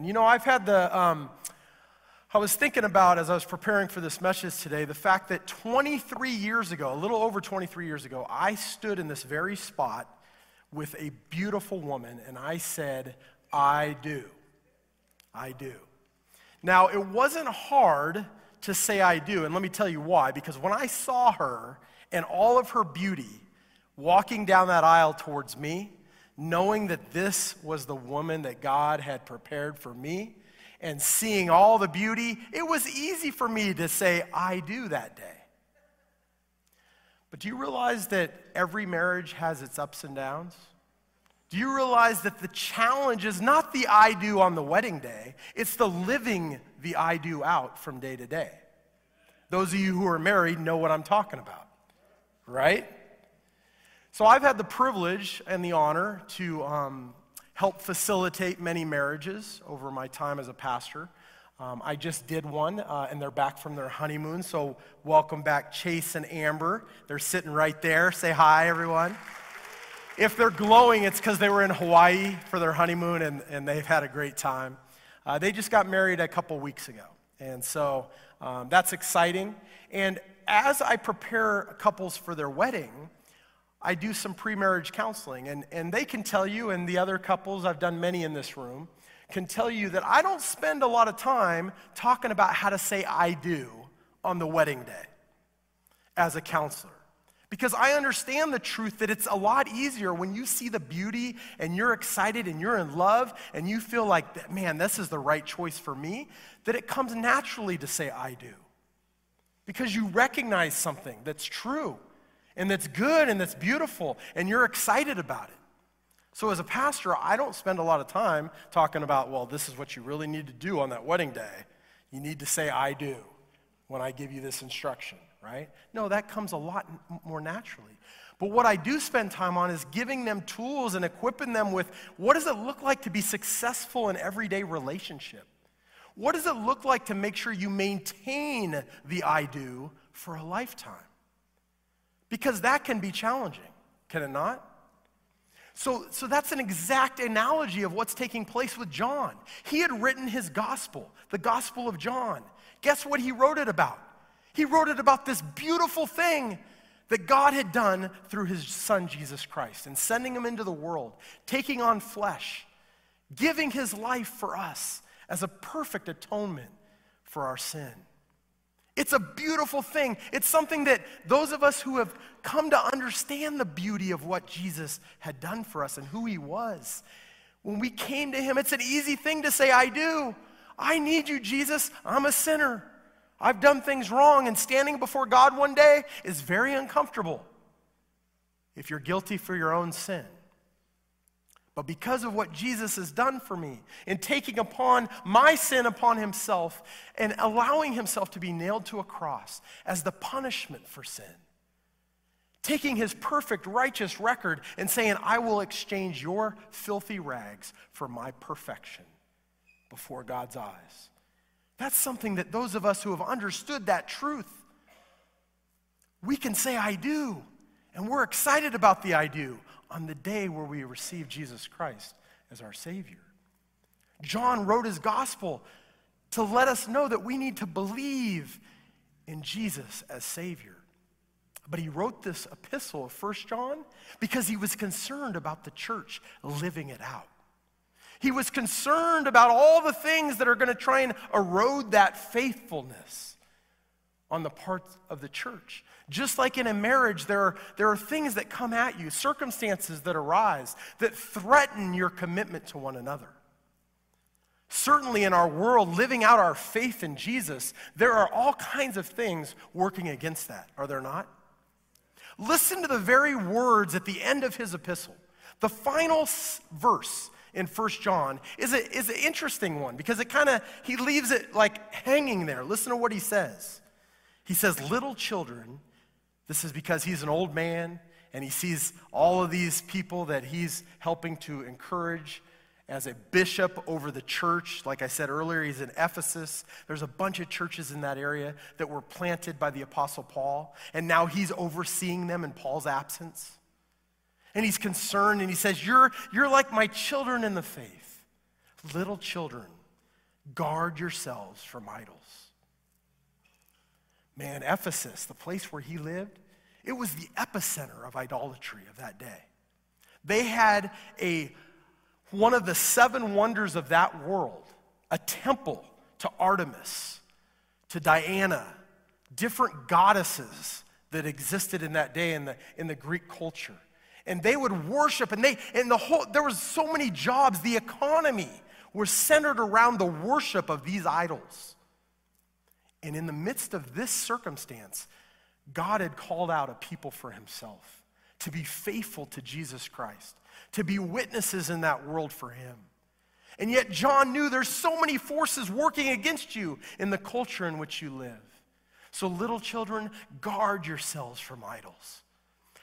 And you know, I've had the, um, I was thinking about as I was preparing for this message today, the fact that 23 years ago, a little over 23 years ago, I stood in this very spot with a beautiful woman and I said, I do. I do. Now, it wasn't hard to say I do, and let me tell you why. Because when I saw her and all of her beauty walking down that aisle towards me, knowing that this was the woman that God had prepared for me, and seeing all the beauty, it was easy for me to say, I do that day. But do you realize that every marriage has its ups and downs? Do you realize that the challenge is not the I do on the wedding day, it's the living the I do out from day to day? Those of you who are married know what I'm talking about, right? So I've had the privilege and the honor to um, help facilitate many marriages over my time as a pastor. Um, I just did one, uh, and they're back from their honeymoon. So, welcome back, Chase and Amber. They're sitting right there. Say hi, everyone. If they're glowing, it's because they were in Hawaii for their honeymoon and, and they've had a great time. Uh, they just got married a couple weeks ago. And so um, that's exciting. And as I prepare couples for their wedding, I do some pre marriage counseling. And, and they can tell you, and the other couples, I've done many in this room, can tell you that I don't spend a lot of time talking about how to say I do on the wedding day as a counselor. Because I understand the truth that it's a lot easier when you see the beauty and you're excited and you're in love and you feel like, man, this is the right choice for me, that it comes naturally to say, I do. Because you recognize something that's true and that's good and that's beautiful and you're excited about it. So, as a pastor, I don't spend a lot of time talking about, well, this is what you really need to do on that wedding day. You need to say, I do, when I give you this instruction right? No, that comes a lot more naturally. But what I do spend time on is giving them tools and equipping them with what does it look like to be successful in everyday relationship? What does it look like to make sure you maintain the I do for a lifetime? Because that can be challenging, can it not? So, so that's an exact analogy of what's taking place with John. He had written his gospel, the Gospel of John. Guess what he wrote it about? He wrote it about this beautiful thing that God had done through his son Jesus Christ and sending him into the world, taking on flesh, giving his life for us as a perfect atonement for our sin. It's a beautiful thing. It's something that those of us who have come to understand the beauty of what Jesus had done for us and who he was, when we came to him, it's an easy thing to say, I do. I need you, Jesus. I'm a sinner. I've done things wrong, and standing before God one day is very uncomfortable if you're guilty for your own sin. But because of what Jesus has done for me in taking upon my sin upon himself and allowing himself to be nailed to a cross as the punishment for sin, taking his perfect righteous record and saying, I will exchange your filthy rags for my perfection before God's eyes. That's something that those of us who have understood that truth, we can say, I do. And we're excited about the I do on the day where we receive Jesus Christ as our Savior. John wrote his gospel to let us know that we need to believe in Jesus as Savior. But he wrote this epistle of First John because he was concerned about the church living it out. He was concerned about all the things that are going to try and erode that faithfulness on the part of the church. Just like in a marriage, there are, there are things that come at you, circumstances that arise that threaten your commitment to one another. Certainly, in our world, living out our faith in Jesus, there are all kinds of things working against that, are there not? Listen to the very words at the end of his epistle. The final verse in First John is, a, is an interesting one because it kind of, he leaves it like hanging there. Listen to what he says. He says, Little children, this is because he's an old man and he sees all of these people that he's helping to encourage as a bishop over the church. Like I said earlier, he's in Ephesus. There's a bunch of churches in that area that were planted by the Apostle Paul, and now he's overseeing them in Paul's absence. And he's concerned and he says, You're, you're like my children in the faith. Little children, Guard yourselves from idols. Man, Ephesus, the place where he lived, it was the epicenter of idolatry of that day. They had a one of the seven wonders of that world, a temple to Artemis, to Diana, different goddesses that existed in that day in the, in the Greek culture. And they would worship, and they and the whole there was so many jobs, the economy was centered around the worship of these idols. And in the midst of this circumstance, God had called out a people for himself to be faithful to Jesus Christ, to be witnesses in that world for him. And yet, John knew there's so many forces working against you in the culture in which you live. So, little children, guard yourselves from idols.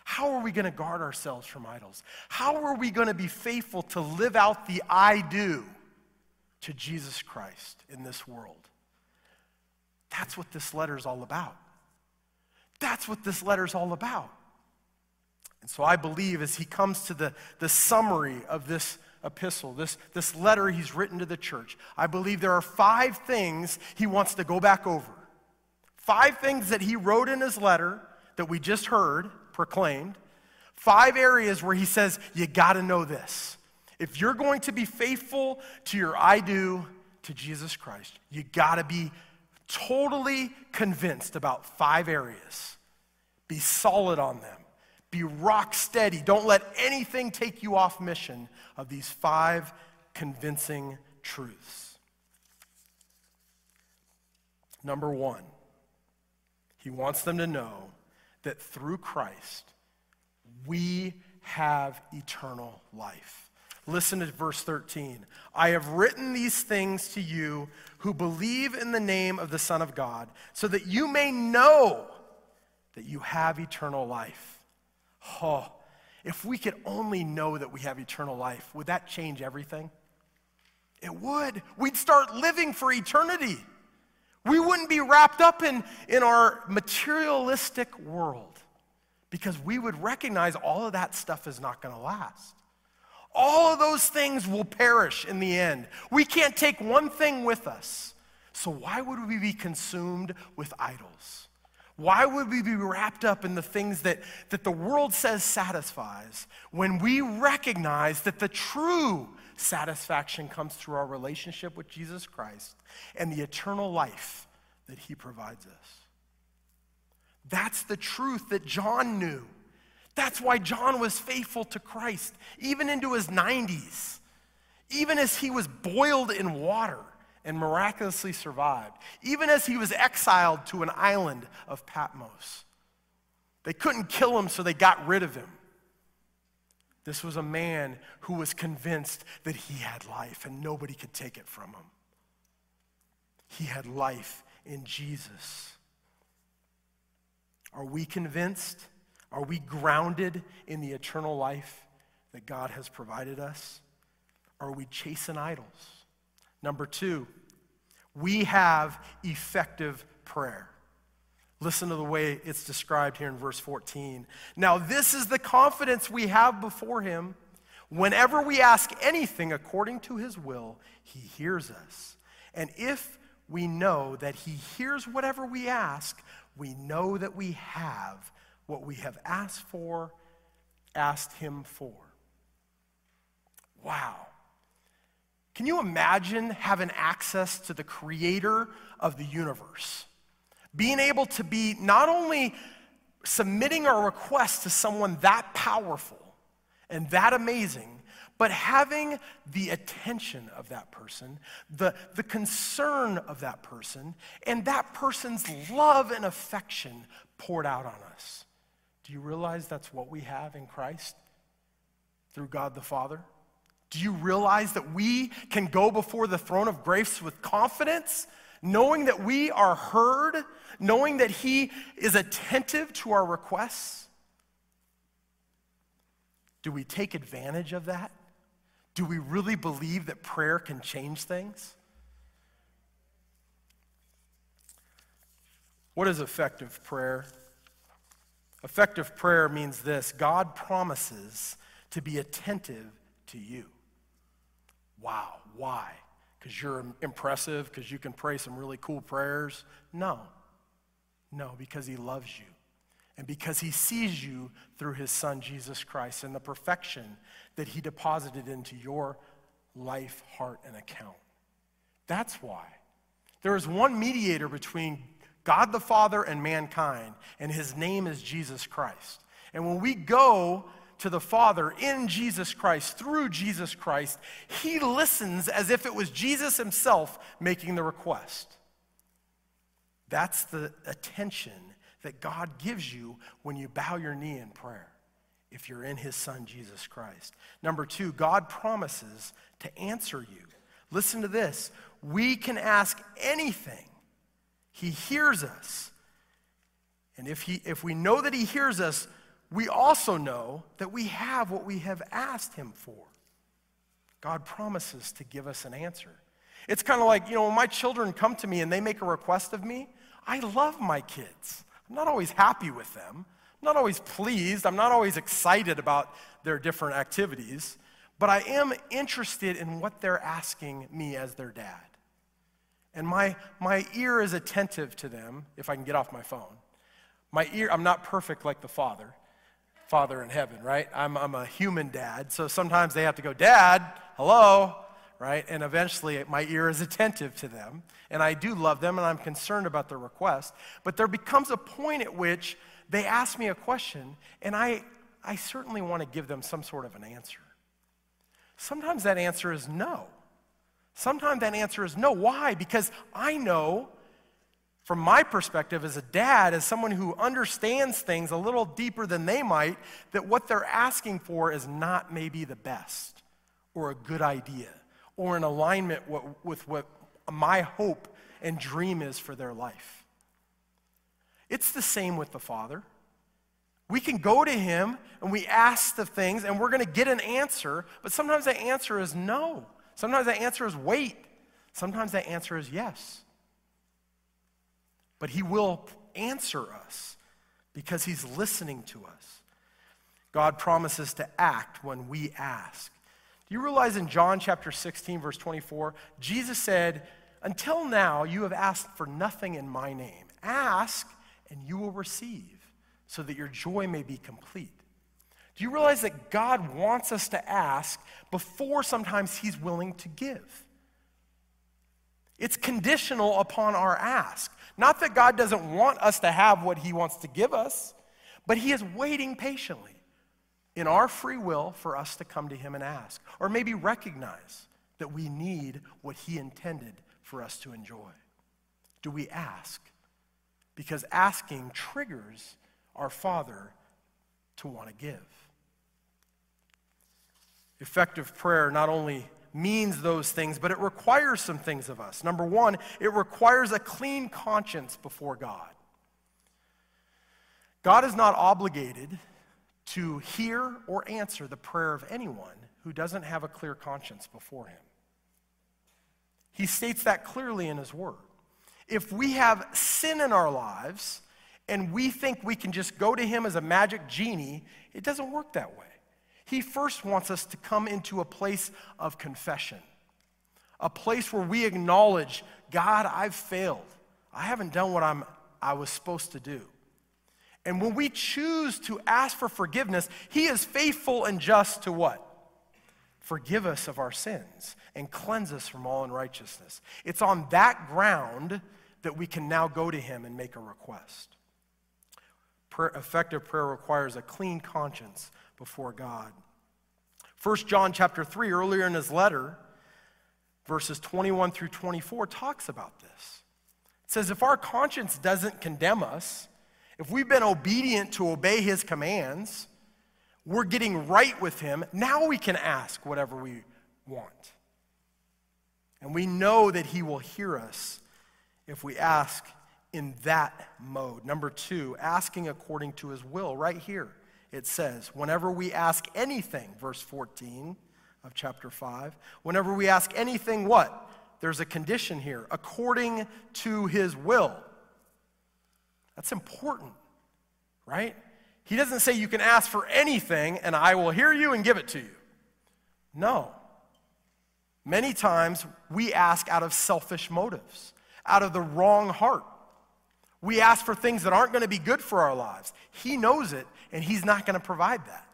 How are we going to guard ourselves from idols? How are we going to be faithful to live out the I do to Jesus Christ in this world? That's what this letter is all about. That's what this letter is all about. And so I believe as he comes to the, the summary of this epistle, this, this letter he's written to the church, I believe there are five things he wants to go back over. Five things that he wrote in his letter that we just heard proclaimed. Five areas where he says, You got to know this. If you're going to be faithful to your I do to Jesus Christ, you got to be totally convinced about five areas. Be solid on them. Be rock steady. Don't let anything take you off mission of these five convincing truths. Number one, he wants them to know that through Christ, we have eternal life. Listen to verse 13. I have written these things to you who believe in the name of the Son of God, so that you may know that you have eternal life. Oh, if we could only know that we have eternal life, would that change everything? It would. We'd start living for eternity. We wouldn't be wrapped up in, in our materialistic world because we would recognize all of that stuff is not going to last. All of those things will perish in the end. We can't take one thing with us. So, why would we be consumed with idols? Why would we be wrapped up in the things that, that the world says satisfies when we recognize that the true satisfaction comes through our relationship with Jesus Christ and the eternal life that he provides us? That's the truth that John knew. That's why John was faithful to Christ, even into his 90s, even as he was boiled in water and miraculously survived, even as he was exiled to an island of Patmos. They couldn't kill him, so they got rid of him. This was a man who was convinced that he had life and nobody could take it from him. He had life in Jesus. Are we convinced? Are we grounded in the eternal life that God has provided us? Are we chasing idols? Number two, we have effective prayer. Listen to the way it's described here in verse 14. Now, this is the confidence we have before Him. Whenever we ask anything according to His will, He hears us. And if we know that He hears whatever we ask, we know that we have what we have asked for, asked Him for. Wow. Can you imagine having access to the creator of the universe? Being able to be not only submitting our request to someone that powerful and that amazing, but having the attention of that person, the, the concern of that person, and that person's love and affection poured out on us. Do you realize that's what we have in Christ through God the Father? Do you realize that we can go before the throne of grace with confidence, knowing that we are heard, knowing that He is attentive to our requests? Do we take advantage of that? Do we really believe that prayer can change things? What is effective prayer? Effective prayer means this God promises to be attentive to you. Wow. Why? because you're impressive, because you can pray some really cool prayers. No. No, because He loves you. And because He sees you through His Son, Jesus Christ, and the perfection that He deposited into your life, heart, and account. That's why. There is one mediator between God the Father and mankind, and His name is Jesus Christ. And when we go to the Father in Jesus Christ, through Jesus Christ, he listens as if it was Jesus himself making the request. That's the attention that God gives you when you bow your knee in prayer, if you're in his Son, Jesus Christ. Number two, God promises to answer you. Listen to this we can ask anything, he hears us. And if, he, if we know that he hears us, we also know that we have what we have asked Him for. God promises to give us an answer. It's kind of like, you know, when my children come to me and they make a request of me, I love my kids. I'm not always happy with them. I'm not always pleased. I'm not always excited about their different activities. But I am interested in what they're asking me as their dad. And my, my ear is attentive to them if I can get off my phone. My ear, I'm not perfect like the father. Father in heaven, right? I'm, I'm a human dad, so sometimes they have to go, Dad, hello, right? And eventually my ear is attentive to them, and I do love them, and I'm concerned about their request. But there becomes a point at which they ask me a question, and I, I certainly want to give them some sort of an answer. Sometimes that answer is no. Sometimes that answer is no. Why? Because I know from my perspective as a dad, as someone who understands things a little deeper than they might, that what they're asking for is not maybe the best or a good idea or in alignment with what my hope and dream is for their life. It's the same with the Father. We can go to Him and we ask the things and we're going to get an answer, but sometimes the answer is no. Sometimes the answer is wait. Sometimes the answer is yes. But He will answer us because He's listening to us. God promises to act when we ask. Do you realize in John chapter 16, verse 24, Jesus said, Until now you have asked for nothing in my name. Ask and you will receive, so that your joy may be complete. Do you realize that God wants us to ask before sometimes He's willing to give? It's conditional upon our ask. Not that God doesn't want us to have what He wants to give us, but He is waiting patiently in our free will for us to come to Him and ask, or maybe recognize that we need what He intended for us to enjoy. Do we ask? Because asking triggers our Father to want to give. Effective prayer not only means those things, but it requires some things of us. Number one, it requires a clean conscience before God. God is not obligated to hear or answer the prayer of anyone who doesn't have a clear conscience before him. He states that clearly in his word. If we have sin in our lives and we think we can just go to him as a magic genie, it doesn't work that way. He first wants us to come into a place of confession, a place where we acknowledge, God, I've failed. I haven't done what I'm, I was supposed to do. And when we choose to ask for forgiveness, He is faithful and just to what? Forgive us of our sins and cleanse us from all unrighteousness. It's on that ground that we can now go to Him and make a request. Prayer, effective prayer requires a clean conscience before God. 1 John chapter 3, earlier in his letter, verses 21 through 24, talks about this. It says, If our conscience doesn't condemn us, if we've been obedient to obey his commands, we're getting right with him, now we can ask whatever we want. And we know that he will hear us if we ask in that mode. Number two, asking according to his will, right here it says, whenever we ask anything, verse 14 of chapter 5, whenever we ask anything, what? There's a condition here, according to his will. That's important, right? He doesn't say you can ask for anything and I will hear you and give it to you. No. Many times we ask out of selfish motives, out of the wrong heart. We ask for things that aren't going to be good for our lives. He knows it, and He's not going to provide that.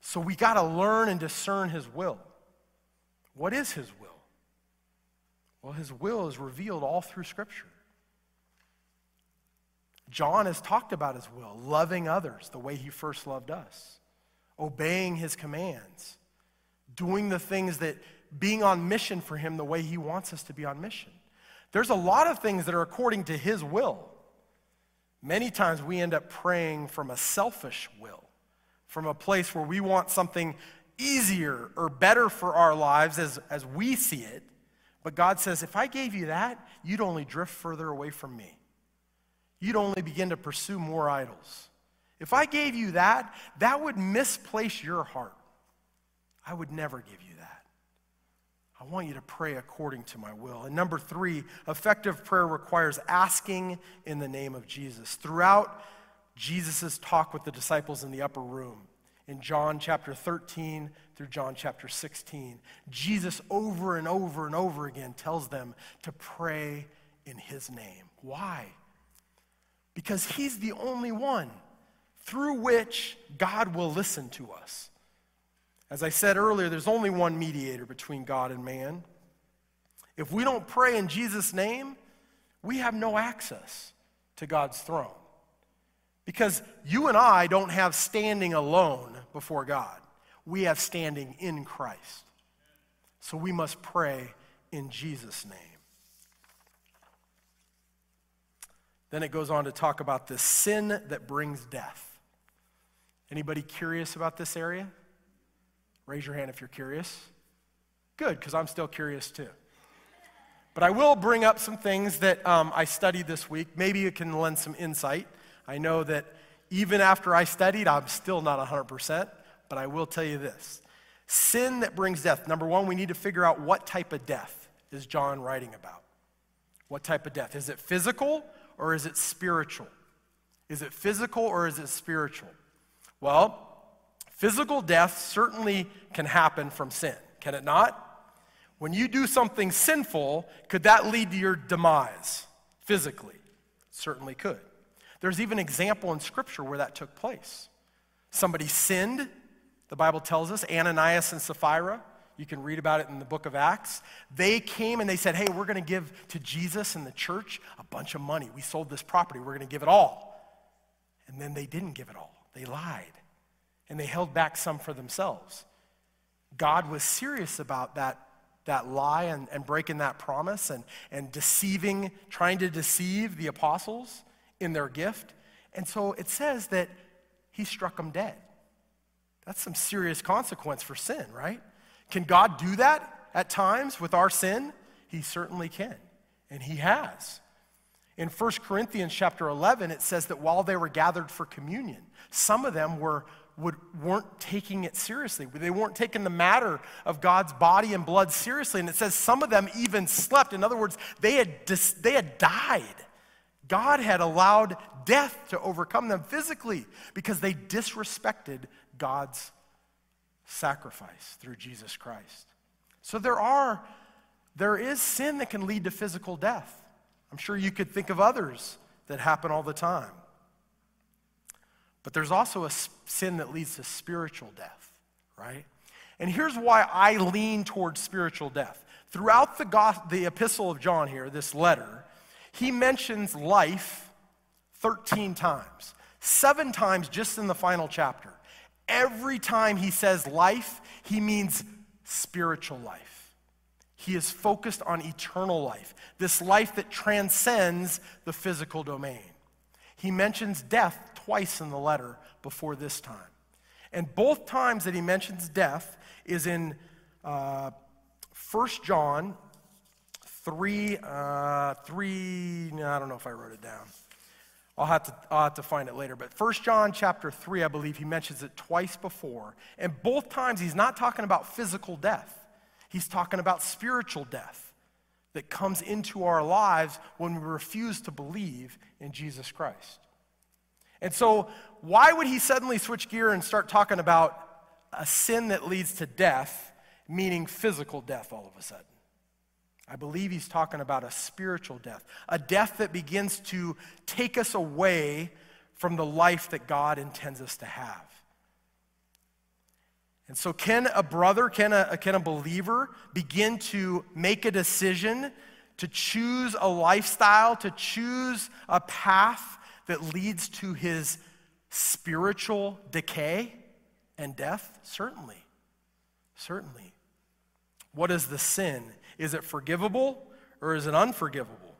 So we got to learn and discern His will. What is His will? Well, His will is revealed all through Scripture. John has talked about His will, loving others the way He first loved us, obeying His commands, doing the things that being on mission for Him the way He wants us to be on mission. There's a lot of things that are according to His will. Many times we end up praying from a selfish will, from a place where we want something easier or better for our lives as, as we see it. But God says, if I gave you that, you'd only drift further away from me. You'd only begin to pursue more idols. If I gave you that, that would misplace your heart. I would never give you that. I want you to pray according to my will. And number three, effective prayer requires asking in the name of Jesus. Throughout Jesus' talk with the disciples in the upper room, in John chapter 13 through John chapter 16, Jesus over and over and over again tells them to pray in his name. Why? Because he's the only one through which God will listen to us. As I said earlier, there's only one mediator between God and man. If we don't pray in Jesus' name, we have no access to God's throne. Because you and I don't have standing alone before God, we have standing in Christ. So we must pray in Jesus' name. Then it goes on to talk about the sin that brings death. Anybody curious about this area? Raise your hand if you're curious. Good, because I'm still curious too. But I will bring up some things that um, I studied this week. Maybe it can lend some insight. I know that even after I studied, I'm still not 100%, but I will tell you this sin that brings death. Number one, we need to figure out what type of death is John writing about. What type of death? Is it physical or is it spiritual? Is it physical or is it spiritual? Well, Physical death certainly can happen from sin, can it not? When you do something sinful, could that lead to your demise physically? certainly could. There's even an example in Scripture where that took place. Somebody sinned, the Bible tells us, Ananias and Sapphira. You can read about it in the book of Acts. They came and they said, Hey, we're going to give to Jesus and the church a bunch of money. We sold this property, we're going to give it all. And then they didn't give it all, they lied and they held back some for themselves. God was serious about that, that lie and, and breaking that promise and, and deceiving, trying to deceive the apostles in their gift. And so it says that he struck them dead. That's some serious consequence for sin, right? Can God do that at times with our sin? He certainly can, and he has. In 1 Corinthians chapter 11, it says that while they were gathered for communion, some of them were would, weren't taking it seriously. They weren't taking the matter of God's body and blood seriously. And it says some of them even slept. In other words, they had, dis, they had died. God had allowed death to overcome them physically because they disrespected God's sacrifice through Jesus Christ. So there are there is sin that can lead to physical death. I'm sure you could think of others that happen all the time. But there's also a sin that leads to spiritual death, right? And here's why I lean towards spiritual death. Throughout the, gospel, the epistle of John here, this letter, he mentions life 13 times, seven times just in the final chapter. Every time he says life, he means spiritual life. He is focused on eternal life, this life that transcends the physical domain. He mentions death twice in the letter before this time. And both times that he mentions death is in uh, 1 John 3, uh, 3, no, I don't know if I wrote it down. I'll have, to, I'll have to find it later. But 1 John chapter 3, I believe he mentions it twice before. And both times he's not talking about physical death, he's talking about spiritual death that comes into our lives when we refuse to believe in Jesus Christ. And so, why would he suddenly switch gear and start talking about a sin that leads to death meaning physical death all of a sudden. I believe he's talking about a spiritual death, a death that begins to take us away from the life that God intends us to have. And so, can a brother, can a, can a believer begin to make a decision to choose a lifestyle, to choose a path that leads to his spiritual decay and death? Certainly. Certainly. What is the sin? Is it forgivable or is it unforgivable?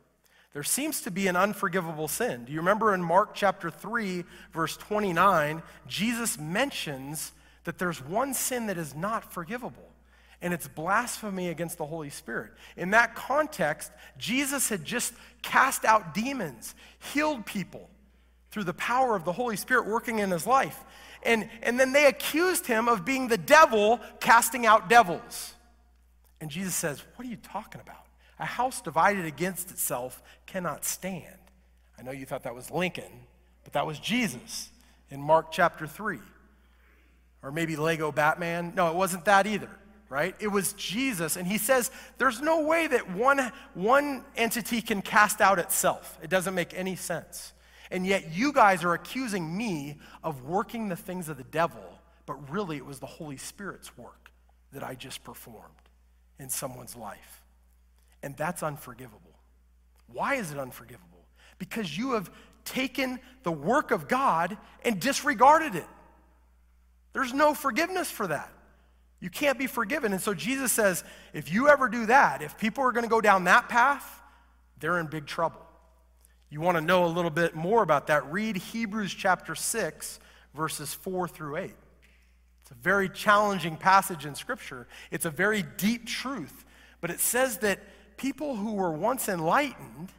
There seems to be an unforgivable sin. Do you remember in Mark chapter 3, verse 29, Jesus mentions that there's one sin that is not forgivable, and it's blasphemy against the Holy Spirit. In that context, Jesus had just cast out demons, healed people through the power of the Holy Spirit working in his life. And, and then they accused him of being the devil casting out devils. And Jesus says, What are you talking about? A house divided against itself cannot stand. I know you thought that was Lincoln, but that was Jesus in Mark chapter 3. Or maybe Lego Batman. No, it wasn't that either, right? It was Jesus. And he says, There's no way that one, one entity can cast out itself. It doesn't make any sense. And yet you guys are accusing me of working the things of the devil, but really it was the Holy Spirit's work that I just performed in someone's life. And that's unforgivable. Why is it unforgivable? Because you have taken the work of God and disregarded it. There's no forgiveness for that. You can't be forgiven. And so Jesus says if you ever do that, if people are going to go down that path, they're in big trouble. You want to know a little bit more about that? Read Hebrews chapter 6, verses 4 through 8. It's a very challenging passage in Scripture. It's a very deep truth. But it says that people who were once enlightened,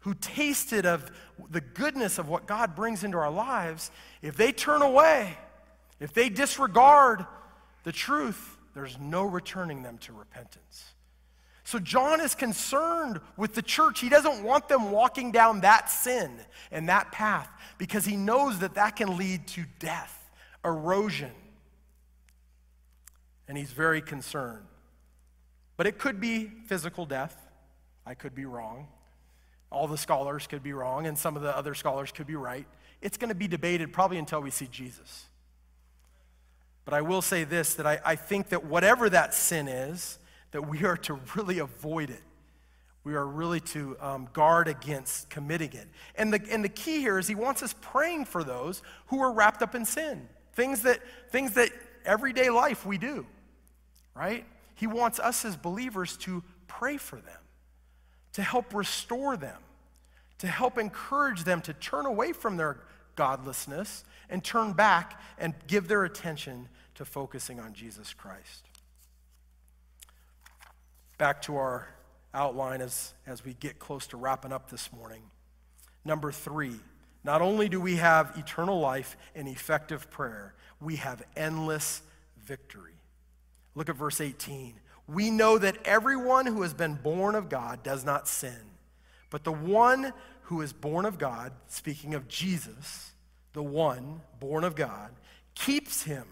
who tasted of the goodness of what God brings into our lives, if they turn away, if they disregard the truth, there's no returning them to repentance. So John is concerned with the church. He doesn't want them walking down that sin and that path because he knows that that can lead to death, erosion, and he's very concerned. But it could be physical death. I could be wrong. All the scholars could be wrong, and some of the other scholars could be right. It's going to be debated probably until we see Jesus. But I will say this that I, I think that whatever that sin is, that we are to really avoid it. We are really to um, guard against committing it. And the, and the key here is he wants us praying for those who are wrapped up in sin. Things that, things that everyday life we do right? He wants us as believers to pray for them, to help restore them, to help encourage them to turn away from their godlessness and turn back and give their attention to focusing on Jesus Christ. Back to our outline as, as we get close to wrapping up this morning. Number three, not only do we have eternal life and effective prayer, we have endless victory. Look at verse 18. We know that everyone who has been born of God does not sin. But the one who is born of God, speaking of Jesus, the one born of God, keeps him.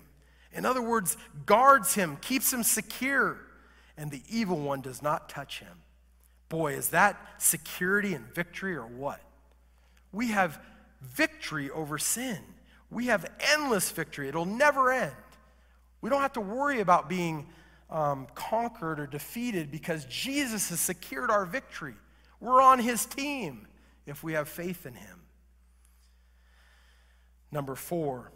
In other words, guards him, keeps him secure, and the evil one does not touch him. Boy, is that security and victory or what? We have victory over sin. We have endless victory. It'll never end. We don't have to worry about being um, conquered or defeated because Jesus has secured our victory. We're on his team if we have faith in him. Number four,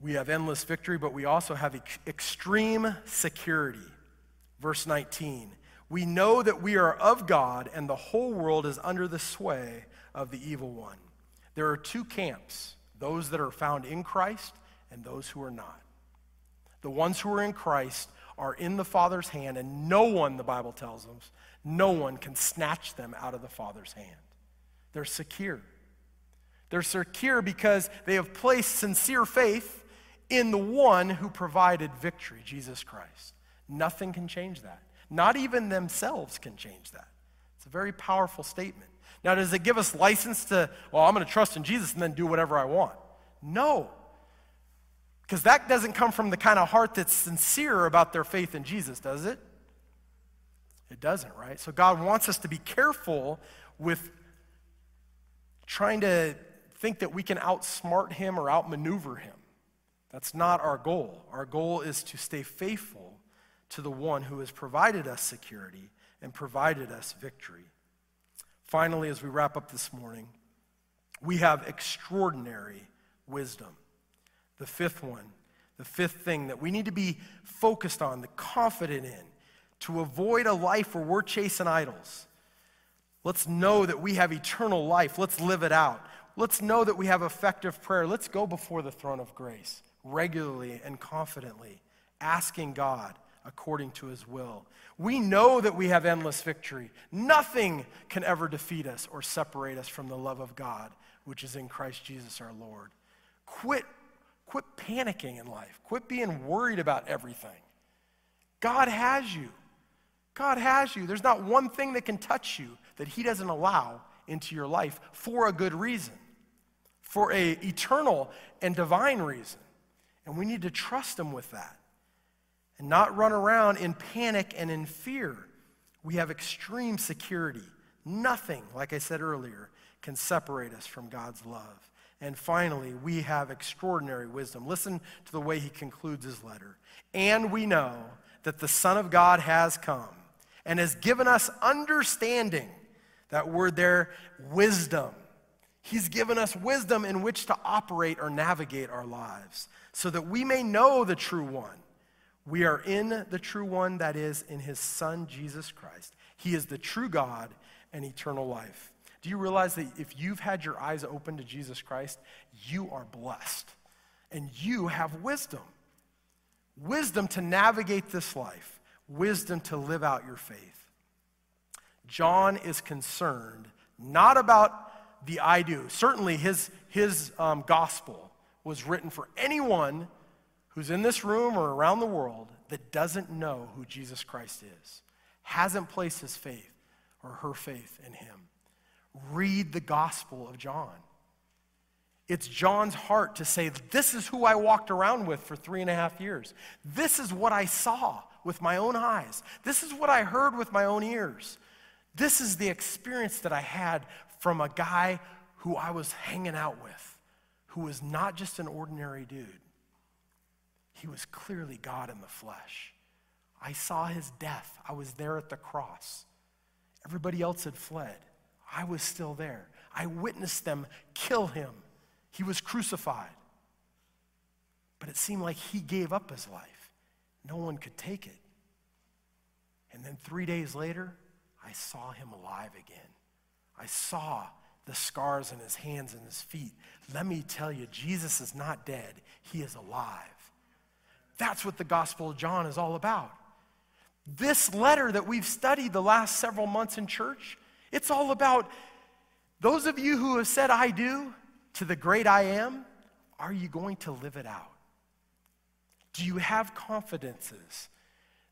we have endless victory, but we also have ex- extreme security. Verse 19 We know that we are of God, and the whole world is under the sway of the evil one. There are two camps those that are found in Christ and those who are not. The ones who are in Christ are in the Father's hand, and no one, the Bible tells us, no one can snatch them out of the Father's hand. They're secure. They're secure because they have placed sincere faith in the one who provided victory, Jesus Christ. Nothing can change that. Not even themselves can change that. It's a very powerful statement. Now, does it give us license to, well, I'm going to trust in Jesus and then do whatever I want? No. Because that doesn't come from the kind of heart that's sincere about their faith in Jesus, does it? It doesn't, right? So God wants us to be careful with trying to think that we can outsmart him or outmaneuver him. That's not our goal. Our goal is to stay faithful to the one who has provided us security and provided us victory. Finally, as we wrap up this morning, we have extraordinary wisdom. The fifth one, the fifth thing that we need to be focused on, the confident in, to avoid a life where we're chasing idols. Let's know that we have eternal life. Let's live it out. Let's know that we have effective prayer. Let's go before the throne of grace regularly and confidently, asking God according to his will. We know that we have endless victory. Nothing can ever defeat us or separate us from the love of God, which is in Christ Jesus our Lord. Quit, quit panicking in life. Quit being worried about everything. God has you. God has you. There's not one thing that can touch you that he doesn't allow into your life for a good reason, for a eternal and divine reason. And we need to trust him with that and not run around in panic and in fear. We have extreme security. Nothing, like I said earlier, can separate us from God's love. And finally, we have extraordinary wisdom. Listen to the way he concludes his letter. And we know that the Son of God has come and has given us understanding. That word there, wisdom. He's given us wisdom in which to operate or navigate our lives so that we may know the true one. We are in the true one, that is, in his Son, Jesus Christ. He is the true God and eternal life. Do you realize that if you've had your eyes open to Jesus Christ, you are blessed and you have wisdom? Wisdom to navigate this life, wisdom to live out your faith. John is concerned not about the I do. Certainly, his, his um, gospel was written for anyone who's in this room or around the world that doesn't know who Jesus Christ is, hasn't placed his faith or her faith in him. Read the Gospel of John. It's John's heart to say, This is who I walked around with for three and a half years. This is what I saw with my own eyes. This is what I heard with my own ears. This is the experience that I had from a guy who I was hanging out with who was not just an ordinary dude. He was clearly God in the flesh. I saw his death. I was there at the cross. Everybody else had fled. I was still there. I witnessed them kill him. He was crucified. But it seemed like he gave up his life. No one could take it. And then three days later, I saw him alive again. I saw the scars in his hands and his feet. Let me tell you, Jesus is not dead, he is alive. That's what the Gospel of John is all about. This letter that we've studied the last several months in church, it's all about those of you who have said, I do to the great I am, are you going to live it out? Do you have confidences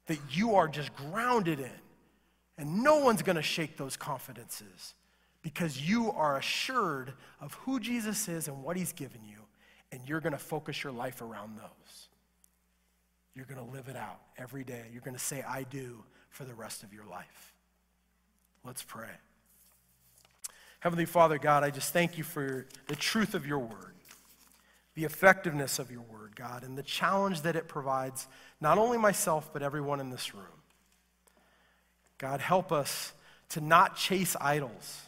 that you are just grounded in? And no one's going to shake those confidences because you are assured of who Jesus is and what he's given you, and you're going to focus your life around those. You're going to live it out every day. You're going to say, I do for the rest of your life. Let's pray. Heavenly Father, God, I just thank you for the truth of your word, the effectiveness of your word, God, and the challenge that it provides, not only myself, but everyone in this room. God, help us to not chase idols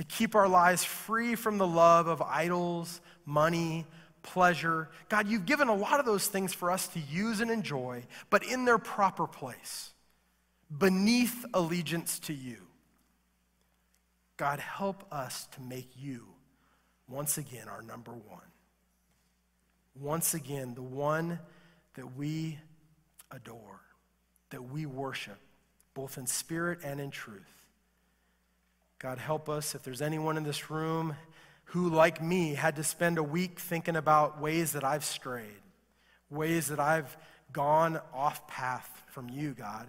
to keep our lives free from the love of idols, money, pleasure. God, you've given a lot of those things for us to use and enjoy, but in their proper place, beneath allegiance to you. God, help us to make you once again our number one. Once again, the one that we adore, that we worship, both in spirit and in truth. God, help us if there's anyone in this room who, like me, had to spend a week thinking about ways that I've strayed, ways that I've gone off path from you, God.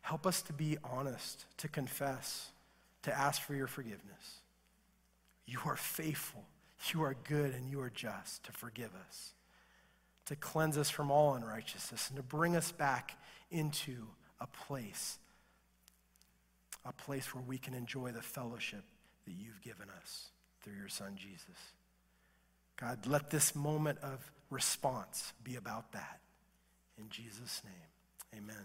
Help us to be honest, to confess, to ask for your forgiveness. You are faithful, you are good, and you are just to forgive us, to cleanse us from all unrighteousness, and to bring us back into a place, a place where we can enjoy the fellowship that you've given us through your Son, Jesus. God, let this moment of response be about that. In Jesus' name, amen.